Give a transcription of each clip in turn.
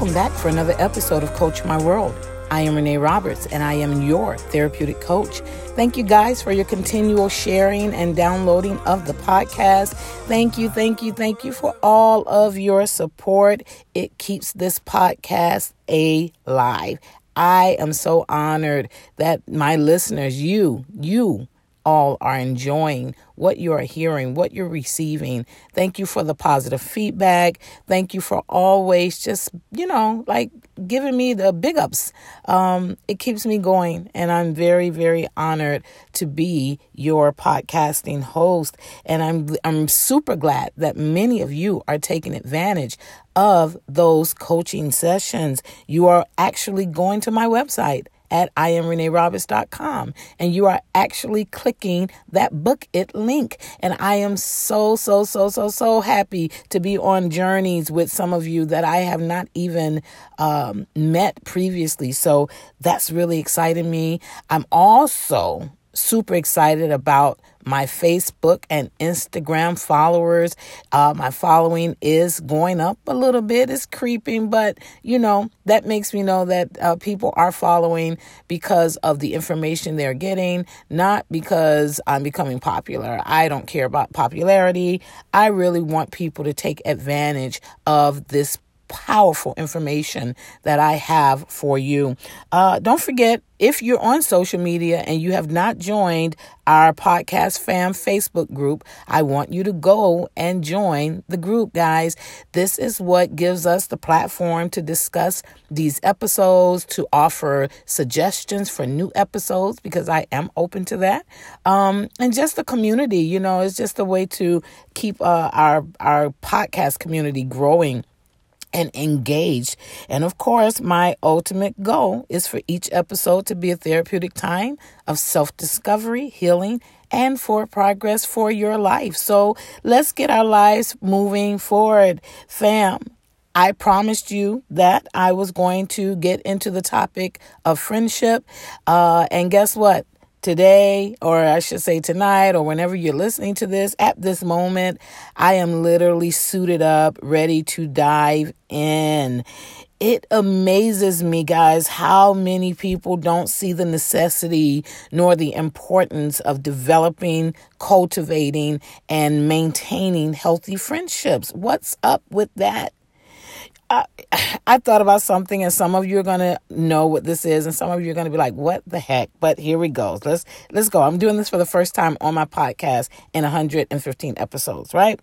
Welcome back for another episode of Coach My World. I am Renee Roberts, and I am your therapeutic coach. Thank you guys for your continual sharing and downloading of the podcast. Thank you, thank you, thank you for all of your support. It keeps this podcast alive. I am so honored that my listeners, you, you, all are enjoying what you are hearing, what you're receiving. Thank you for the positive feedback. Thank you for always just, you know, like giving me the big ups. Um, it keeps me going, and I'm very, very honored to be your podcasting host. And I'm I'm super glad that many of you are taking advantage of those coaching sessions. You are actually going to my website at iamreneeroberts.com and you are actually clicking that book it link. And i am so so so so so happy to be on journeys with some of you that i have not even um, met previously. So that's really exciting me. I'm also super excited about my Facebook and Instagram followers. Uh, my following is going up a little bit, it's creeping, but you know, that makes me know that uh, people are following because of the information they're getting, not because I'm becoming popular. I don't care about popularity. I really want people to take advantage of this powerful information that I have for you. Uh, don't forget, if you're on social media and you have not joined our podcast fam Facebook group, I want you to go and join the group, guys. This is what gives us the platform to discuss these episodes, to offer suggestions for new episodes, because I am open to that. Um, and just the community, you know, it's just a way to keep uh, our, our podcast community growing and engaged. And of course, my ultimate goal is for each episode to be a therapeutic time of self discovery, healing, and for progress for your life. So let's get our lives moving forward, fam. I promised you that I was going to get into the topic of friendship. Uh, and guess what? Today, or I should say tonight, or whenever you're listening to this, at this moment, I am literally suited up, ready to dive in. It amazes me, guys, how many people don't see the necessity nor the importance of developing, cultivating, and maintaining healthy friendships. What's up with that? I, I thought about something, and some of you are gonna know what this is, and some of you are gonna be like, "What the heck?" But here we go. Let's let's go. I'm doing this for the first time on my podcast in 115 episodes, right?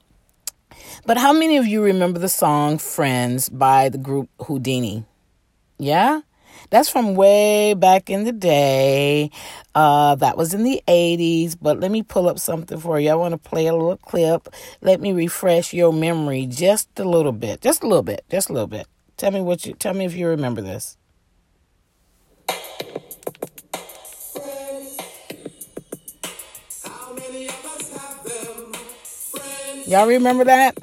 But how many of you remember the song "Friends" by the group Whodini? Yeah, that's from way back in the day. Uh, that was in the 80s. But let me pull up something for you. I want to play a little clip. Let me refresh your memory just a little bit. Just a little bit. Just a little bit. Tell me what you tell me if you remember this. Y'all remember that?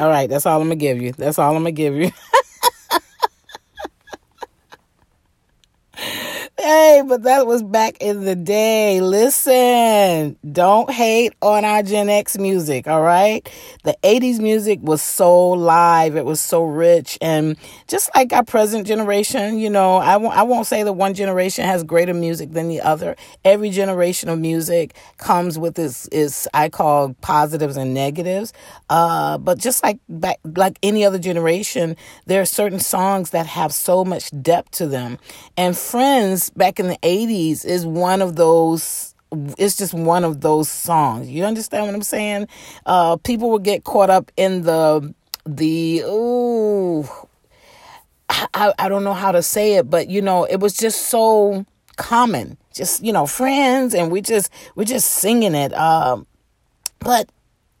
All right, that's all I'm gonna give you. That's all I'm gonna give you. but that was back in the day. Listen, don't hate on our Gen X music, all right? The 80s music was so live, it was so rich. And just like our present generation, you know, I won't say that one generation has greater music than the other. Every generation of music comes with its, its I call positives and negatives. Uh, but just like back, like any other generation, there are certain songs that have so much depth to them. And Friends back in the 80s is one of those it's just one of those songs. You understand what I'm saying? Uh, people would get caught up in the the ooh I, I don't know how to say it, but you know, it was just so common. Just, you know, friends and we just we're just singing it. Um, but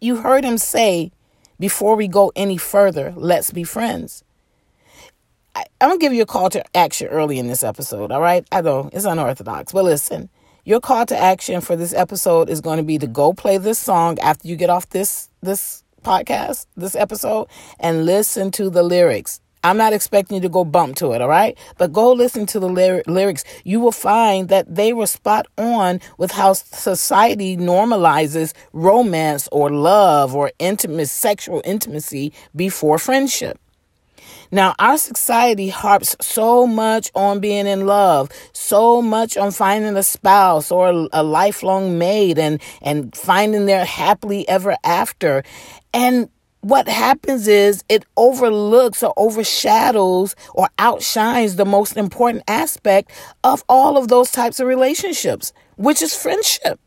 you heard him say before we go any further, let's be friends. I, am gonna give you a call to action early in this episode. All right, I know it's unorthodox, but listen. Your call to action for this episode is going to be to go play this song after you get off this this podcast, this episode, and listen to the lyrics. I'm not expecting you to go bump to it, all right? But go listen to the ly- lyrics. You will find that they were spot on with how society normalizes romance or love or intimate sexual intimacy before friendship. Now, our society harps so much on being in love, so much on finding a spouse or a lifelong mate and, and finding their happily ever after. And what happens is it overlooks or overshadows or outshines the most important aspect of all of those types of relationships, which is friendship.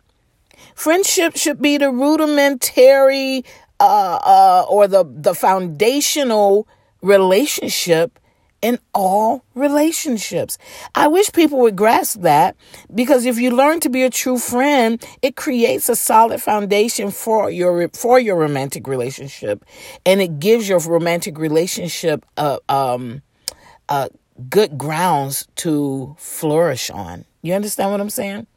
Friendship should be the rudimentary uh, uh, or the, the foundational relationship in all relationships. I wish people would grasp that because if you learn to be a true friend, it creates a solid foundation for your for your romantic relationship, and it gives your romantic relationship a um a good grounds to flourish on. You understand what I'm saying?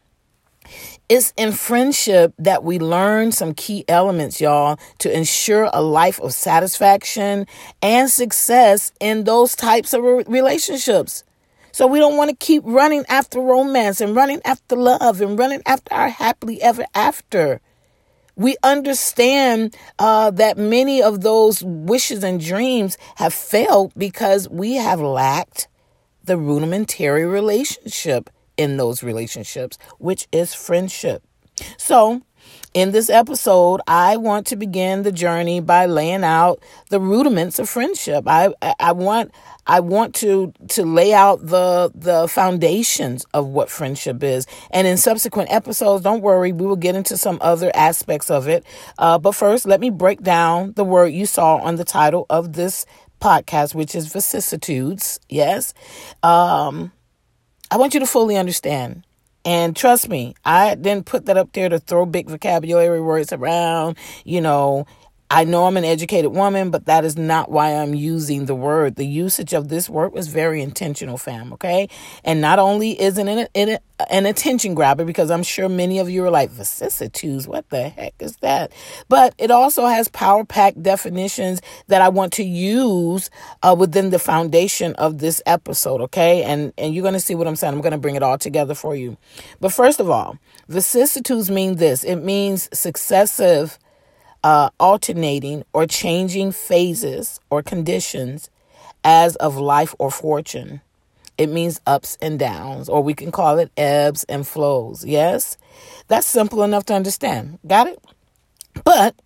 It's in friendship that we learn some key elements, y'all, to ensure a life of satisfaction and success in those types of relationships. So we don't want to keep running after romance and running after love and running after our happily ever after. We understand uh, that many of those wishes and dreams have failed because we have lacked the rudimentary relationship in those relationships, which is friendship. So, in this episode, I want to begin the journey by laying out the rudiments of friendship. I I want I want to to lay out the the foundations of what friendship is, and in subsequent episodes, don't worry, we will get into some other aspects of it. Uh, but first, let me break down the word you saw on the title of this podcast, which is vicissitudes. Yes, um, I want you to fully understand. And trust me, I didn't put that up there to throw big vocabulary words around, you know, I know I'm an educated woman, but that is not why I'm using the word. The usage of this word was very intentional, fam, okay? And not only is it an, an, an attention grabber, because I'm sure many of you are like, vicissitudes, what the heck is that? But it also has power packed definitions that I want to use uh, within the foundation of this episode, okay? And, and you're going to see what I'm saying. I'm going to bring it all together for you. But first of all, vicissitudes mean this it means successive uh, alternating or changing phases or conditions as of life or fortune. It means ups and downs, or we can call it ebbs and flows. Yes? That's simple enough to understand. Got it? But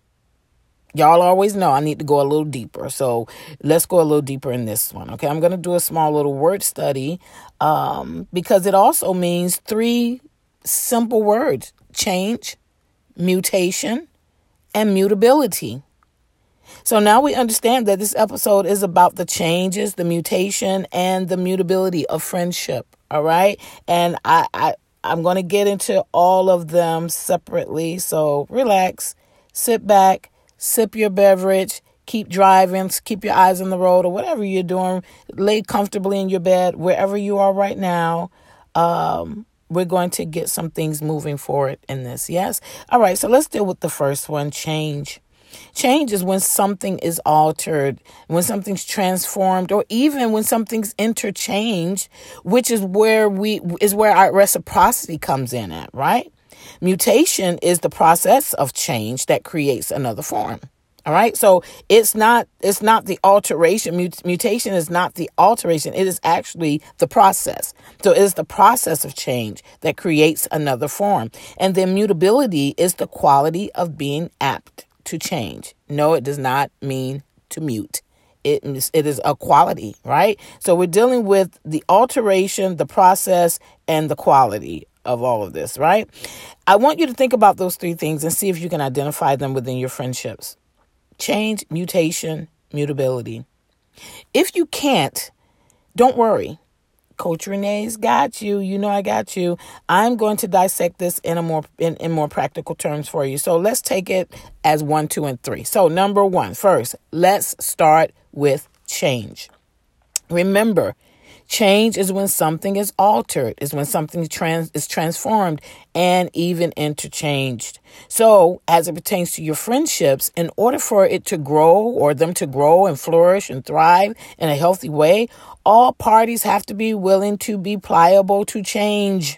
y'all always know I need to go a little deeper. So let's go a little deeper in this one. Okay. I'm going to do a small little word study um, because it also means three simple words change, mutation, and mutability. So now we understand that this episode is about the changes, the mutation, and the mutability of friendship. All right. And I, I I'm to get into all of them separately. So relax, sit back, sip your beverage, keep driving, keep your eyes on the road or whatever you're doing. Lay comfortably in your bed, wherever you are right now. Um, we're going to get some things moving forward in this. Yes? All right, so let's deal with the first one change. Change is when something is altered, when something's transformed, or even when something's interchanged, which is where we is where our reciprocity comes in at, right? Mutation is the process of change that creates another form. All right. So it's not, it's not the alteration. Mut- mutation is not the alteration. It is actually the process. So it is the process of change that creates another form. And then mutability is the quality of being apt to change. No, it does not mean to mute. It is, it is a quality, right? So we're dealing with the alteration, the process, and the quality of all of this, right? I want you to think about those three things and see if you can identify them within your friendships change, mutation, mutability. If you can't, don't worry. Coach Renee's got you. You know I got you. I'm going to dissect this in a more in, in more practical terms for you. So let's take it as one, two, and three. So number one, first, let's start with change. Remember, Change is when something is altered, is when something trans- is transformed and even interchanged. So, as it pertains to your friendships, in order for it to grow or them to grow and flourish and thrive in a healthy way, all parties have to be willing to be pliable to change.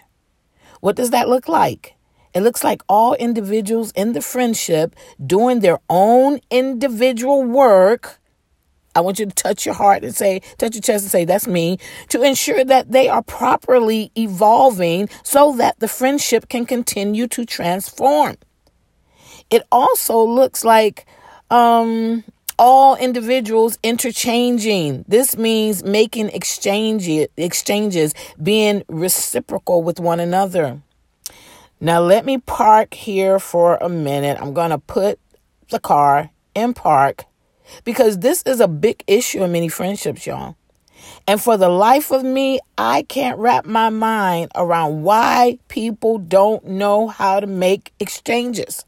What does that look like? It looks like all individuals in the friendship doing their own individual work I want you to touch your heart and say, touch your chest and say, that's me, to ensure that they are properly evolving so that the friendship can continue to transform. It also looks like um, all individuals interchanging. This means making exchange, exchanges, being reciprocal with one another. Now, let me park here for a minute. I'm going to put the car in park because this is a big issue in many friendships, y'all. And for the life of me, I can't wrap my mind around why people don't know how to make exchanges.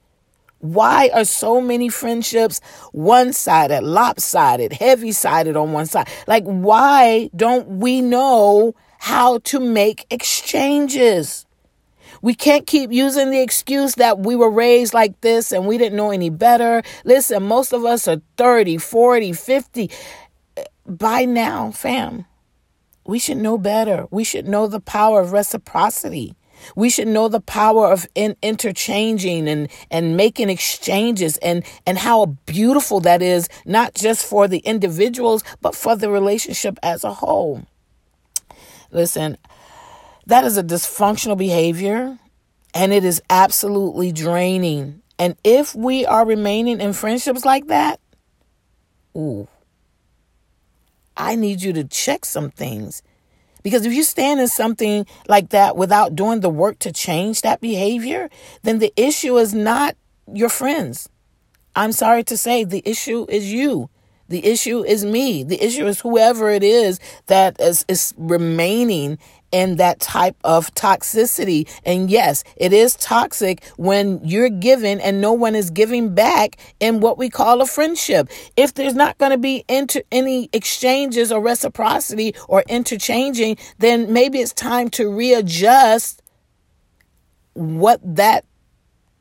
Why are so many friendships one sided, lopsided, heavy sided on one side? Like, why don't we know how to make exchanges? We can't keep using the excuse that we were raised like this and we didn't know any better. Listen, most of us are 30, 40, 50. By now, fam, we should know better. We should know the power of reciprocity. We should know the power of in interchanging and, and making exchanges and, and how beautiful that is, not just for the individuals, but for the relationship as a whole. Listen, that is a dysfunctional behavior and it is absolutely draining. And if we are remaining in friendships like that, ooh, I need you to check some things. Because if you stand in something like that without doing the work to change that behavior, then the issue is not your friends. I'm sorry to say, the issue is you. The issue is me. The issue is whoever it is that is, is remaining in that type of toxicity. And yes, it is toxic when you're giving and no one is giving back in what we call a friendship. If there's not going to be inter- any exchanges or reciprocity or interchanging, then maybe it's time to readjust what that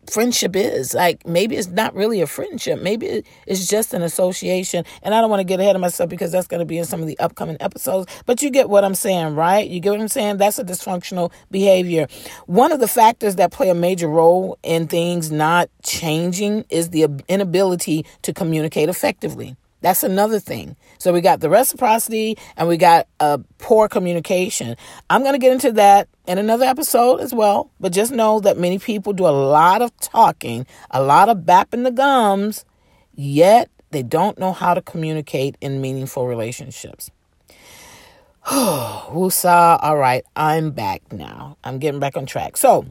friendship is. Like maybe it's not really a friendship. Maybe it's just an association. And I don't want to get ahead of myself because that's going to be in some of the upcoming episodes. But you get what I'm saying, right? You get what I'm saying? That's a dysfunctional behavior. One of the factors that play a major role in things not changing is the inability to communicate effectively. That's another thing. So we got the reciprocity and we got a poor communication. I'm going to get into that in another episode as well, but just know that many people do a lot of talking, a lot of bapping the gums, yet they don't know how to communicate in meaningful relationships. Woosah. All right, I'm back now. I'm getting back on track. So,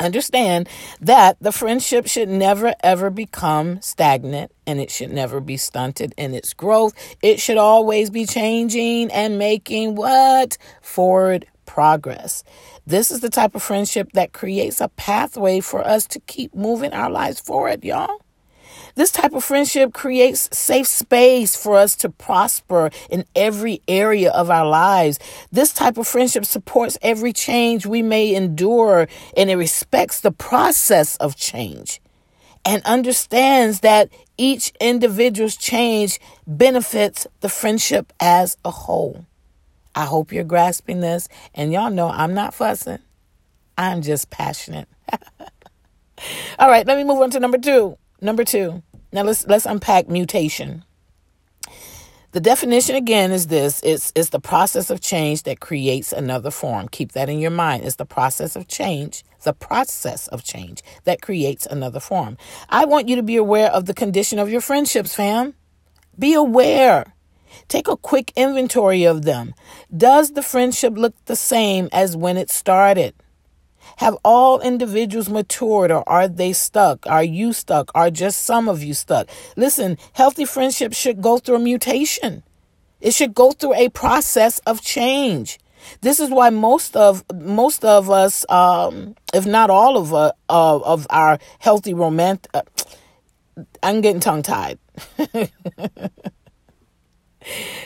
understand that the friendship should never ever become stagnant and it should never be stunted in its growth. It should always be changing and making what? Forward progress. This is the type of friendship that creates a pathway for us to keep moving our lives forward, y'all. This type of friendship creates safe space for us to prosper in every area of our lives. This type of friendship supports every change we may endure and it respects the process of change and understands that each individual's change benefits the friendship as a whole. I hope you're grasping this. And y'all know I'm not fussing, I'm just passionate. All right, let me move on to number two. Number two. Now let's let's unpack mutation. The definition again is this it's, it's the process of change that creates another form. Keep that in your mind. It's the process of change, the process of change that creates another form. I want you to be aware of the condition of your friendships, fam. Be aware. Take a quick inventory of them. Does the friendship look the same as when it started? Have all individuals matured or are they stuck? Are you stuck? Are just some of you stuck? Listen, healthy friendships should go through a mutation. It should go through a process of change. This is why most of most of us, um, if not all of uh, of our healthy romantic, uh, I'm getting tongue tied.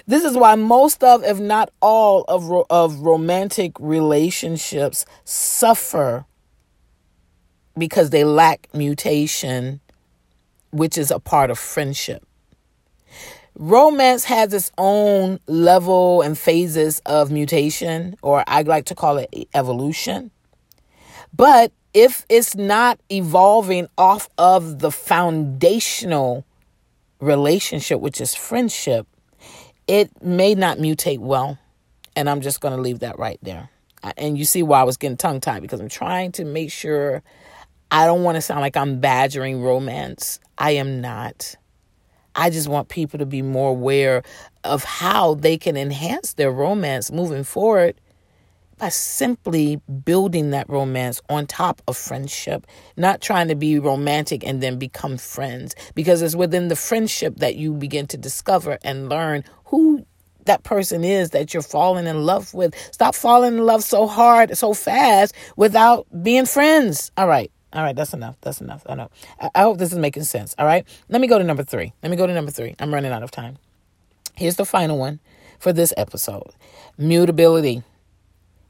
this is why most of, if not all, of, of romantic relationships suffer because they lack mutation, which is a part of friendship. Romance has its own level and phases of mutation, or I like to call it evolution. But if it's not evolving off of the foundational relationship, which is friendship, it may not mutate well. And I'm just going to leave that right there. And you see why I was getting tongue tied because I'm trying to make sure I don't want to sound like I'm badgering romance. I am not. I just want people to be more aware of how they can enhance their romance moving forward by simply building that romance on top of friendship, not trying to be romantic and then become friends. Because it's within the friendship that you begin to discover and learn who that person is that you're falling in love with. Stop falling in love so hard, so fast without being friends. All right. All right, that's enough. That's enough. I know. I hope this is making sense. All right. Let me go to number three. Let me go to number three. I'm running out of time. Here's the final one for this episode mutability.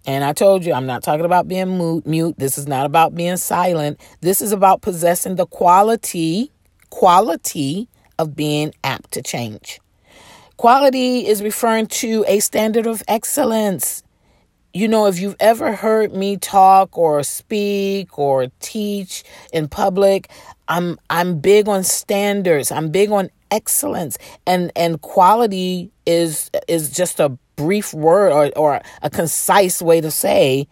And I told you, I'm not talking about being mute, mute. This is not about being silent. This is about possessing the quality, quality of being apt to change. Quality is referring to a standard of excellence. You know, if you've ever heard me talk or speak or teach in public, I'm I'm big on standards. I'm big on excellence and and quality is is just a brief word or, or a concise way to say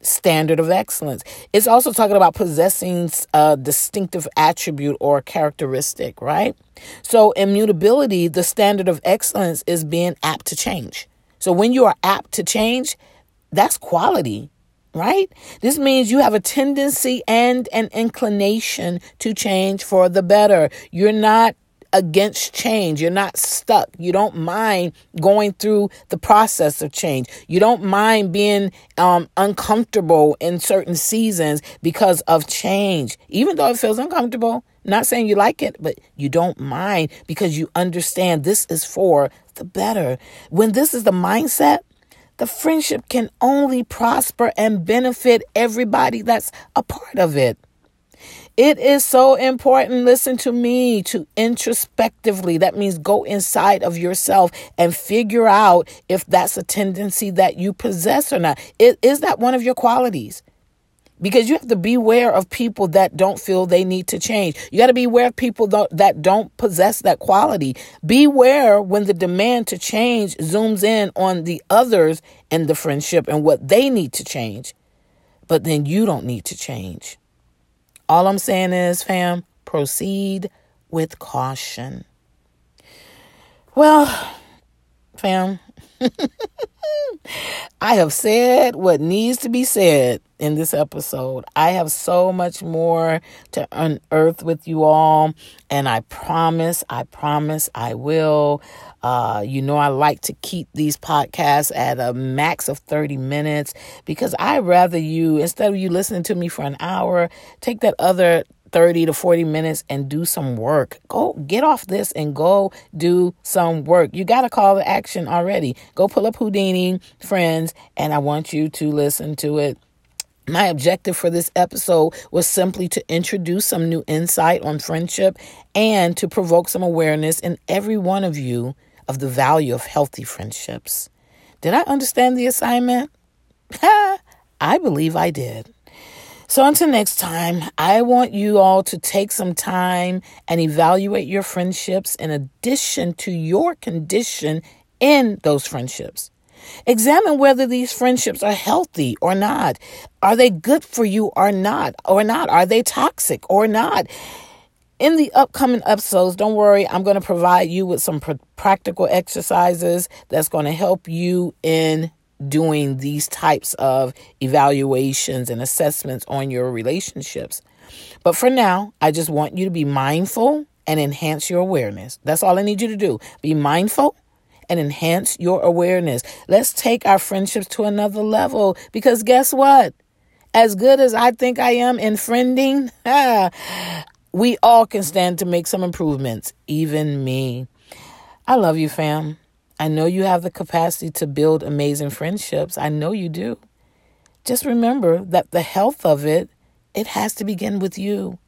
standard of excellence. It's also talking about possessing a distinctive attribute or characteristic, right? So, immutability, the standard of excellence is being apt to change. So, when you are apt to change, that's quality, right? This means you have a tendency and an inclination to change for the better. You're not against change. You're not stuck. You don't mind going through the process of change. You don't mind being um, uncomfortable in certain seasons because of change, even though it feels uncomfortable. Not saying you like it, but you don't mind because you understand this is for the better. When this is the mindset, the friendship can only prosper and benefit everybody that's a part of it. It is so important, listen to me, to introspectively. That means go inside of yourself and figure out if that's a tendency that you possess or not. Is that one of your qualities? Because you have to beware of people that don't feel they need to change. You got to beware of people that don't possess that quality. Beware when the demand to change zooms in on the others in the friendship and what they need to change. But then you don't need to change. All I'm saying is, fam, proceed with caution. Well, fam, I have said what needs to be said in this episode. I have so much more to unearth with you all, and I promise, I promise I will. Uh, you know, I like to keep these podcasts at a max of 30 minutes because I rather you, instead of you listening to me for an hour, take that other 30 to 40 minutes and do some work. Go get off this and go do some work. You got a call to action already. Go pull up Whodini, friends, and I want you to listen to it. My objective for this episode was simply to introduce some new insight on friendship and to provoke some awareness in every one of you of the value of healthy friendships. Did I understand the assignment? I believe I did. So, until next time, I want you all to take some time and evaluate your friendships in addition to your condition in those friendships. Examine whether these friendships are healthy or not. Are they good for you or not? Or not? Are they toxic or not? in the upcoming episodes, don't worry, I'm going to provide you with some pr- practical exercises that's going to help you in doing these types of evaluations and assessments on your relationships. But for now, I just want you to be mindful and enhance your awareness. That's all I need you to do. Be mindful and enhance your awareness. Let's take our friendships to another level because guess what? As good as I think I am in friending, we all can stand to make some improvements, even me. I love you, fam. I know you have the capacity to build amazing friendships. I know you do. Just remember that the health of it, it has to begin with you.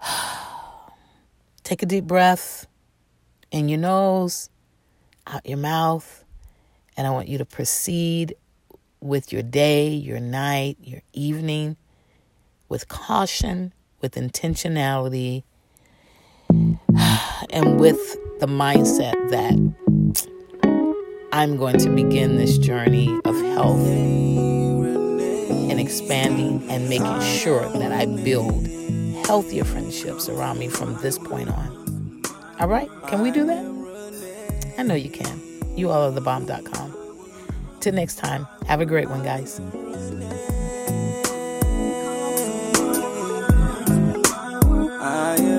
Take a deep breath in your nose, out your mouth, and I want you to proceed with your day, your night, your evening with caution, with intentionality, and with the mindset that I'm going to begin this journey of health and expanding and making sure that I build healthier friendships around me from this point on. All right, can we do that? I know you can. You all are the bomb.com. Till next time, have a great one, guys. I am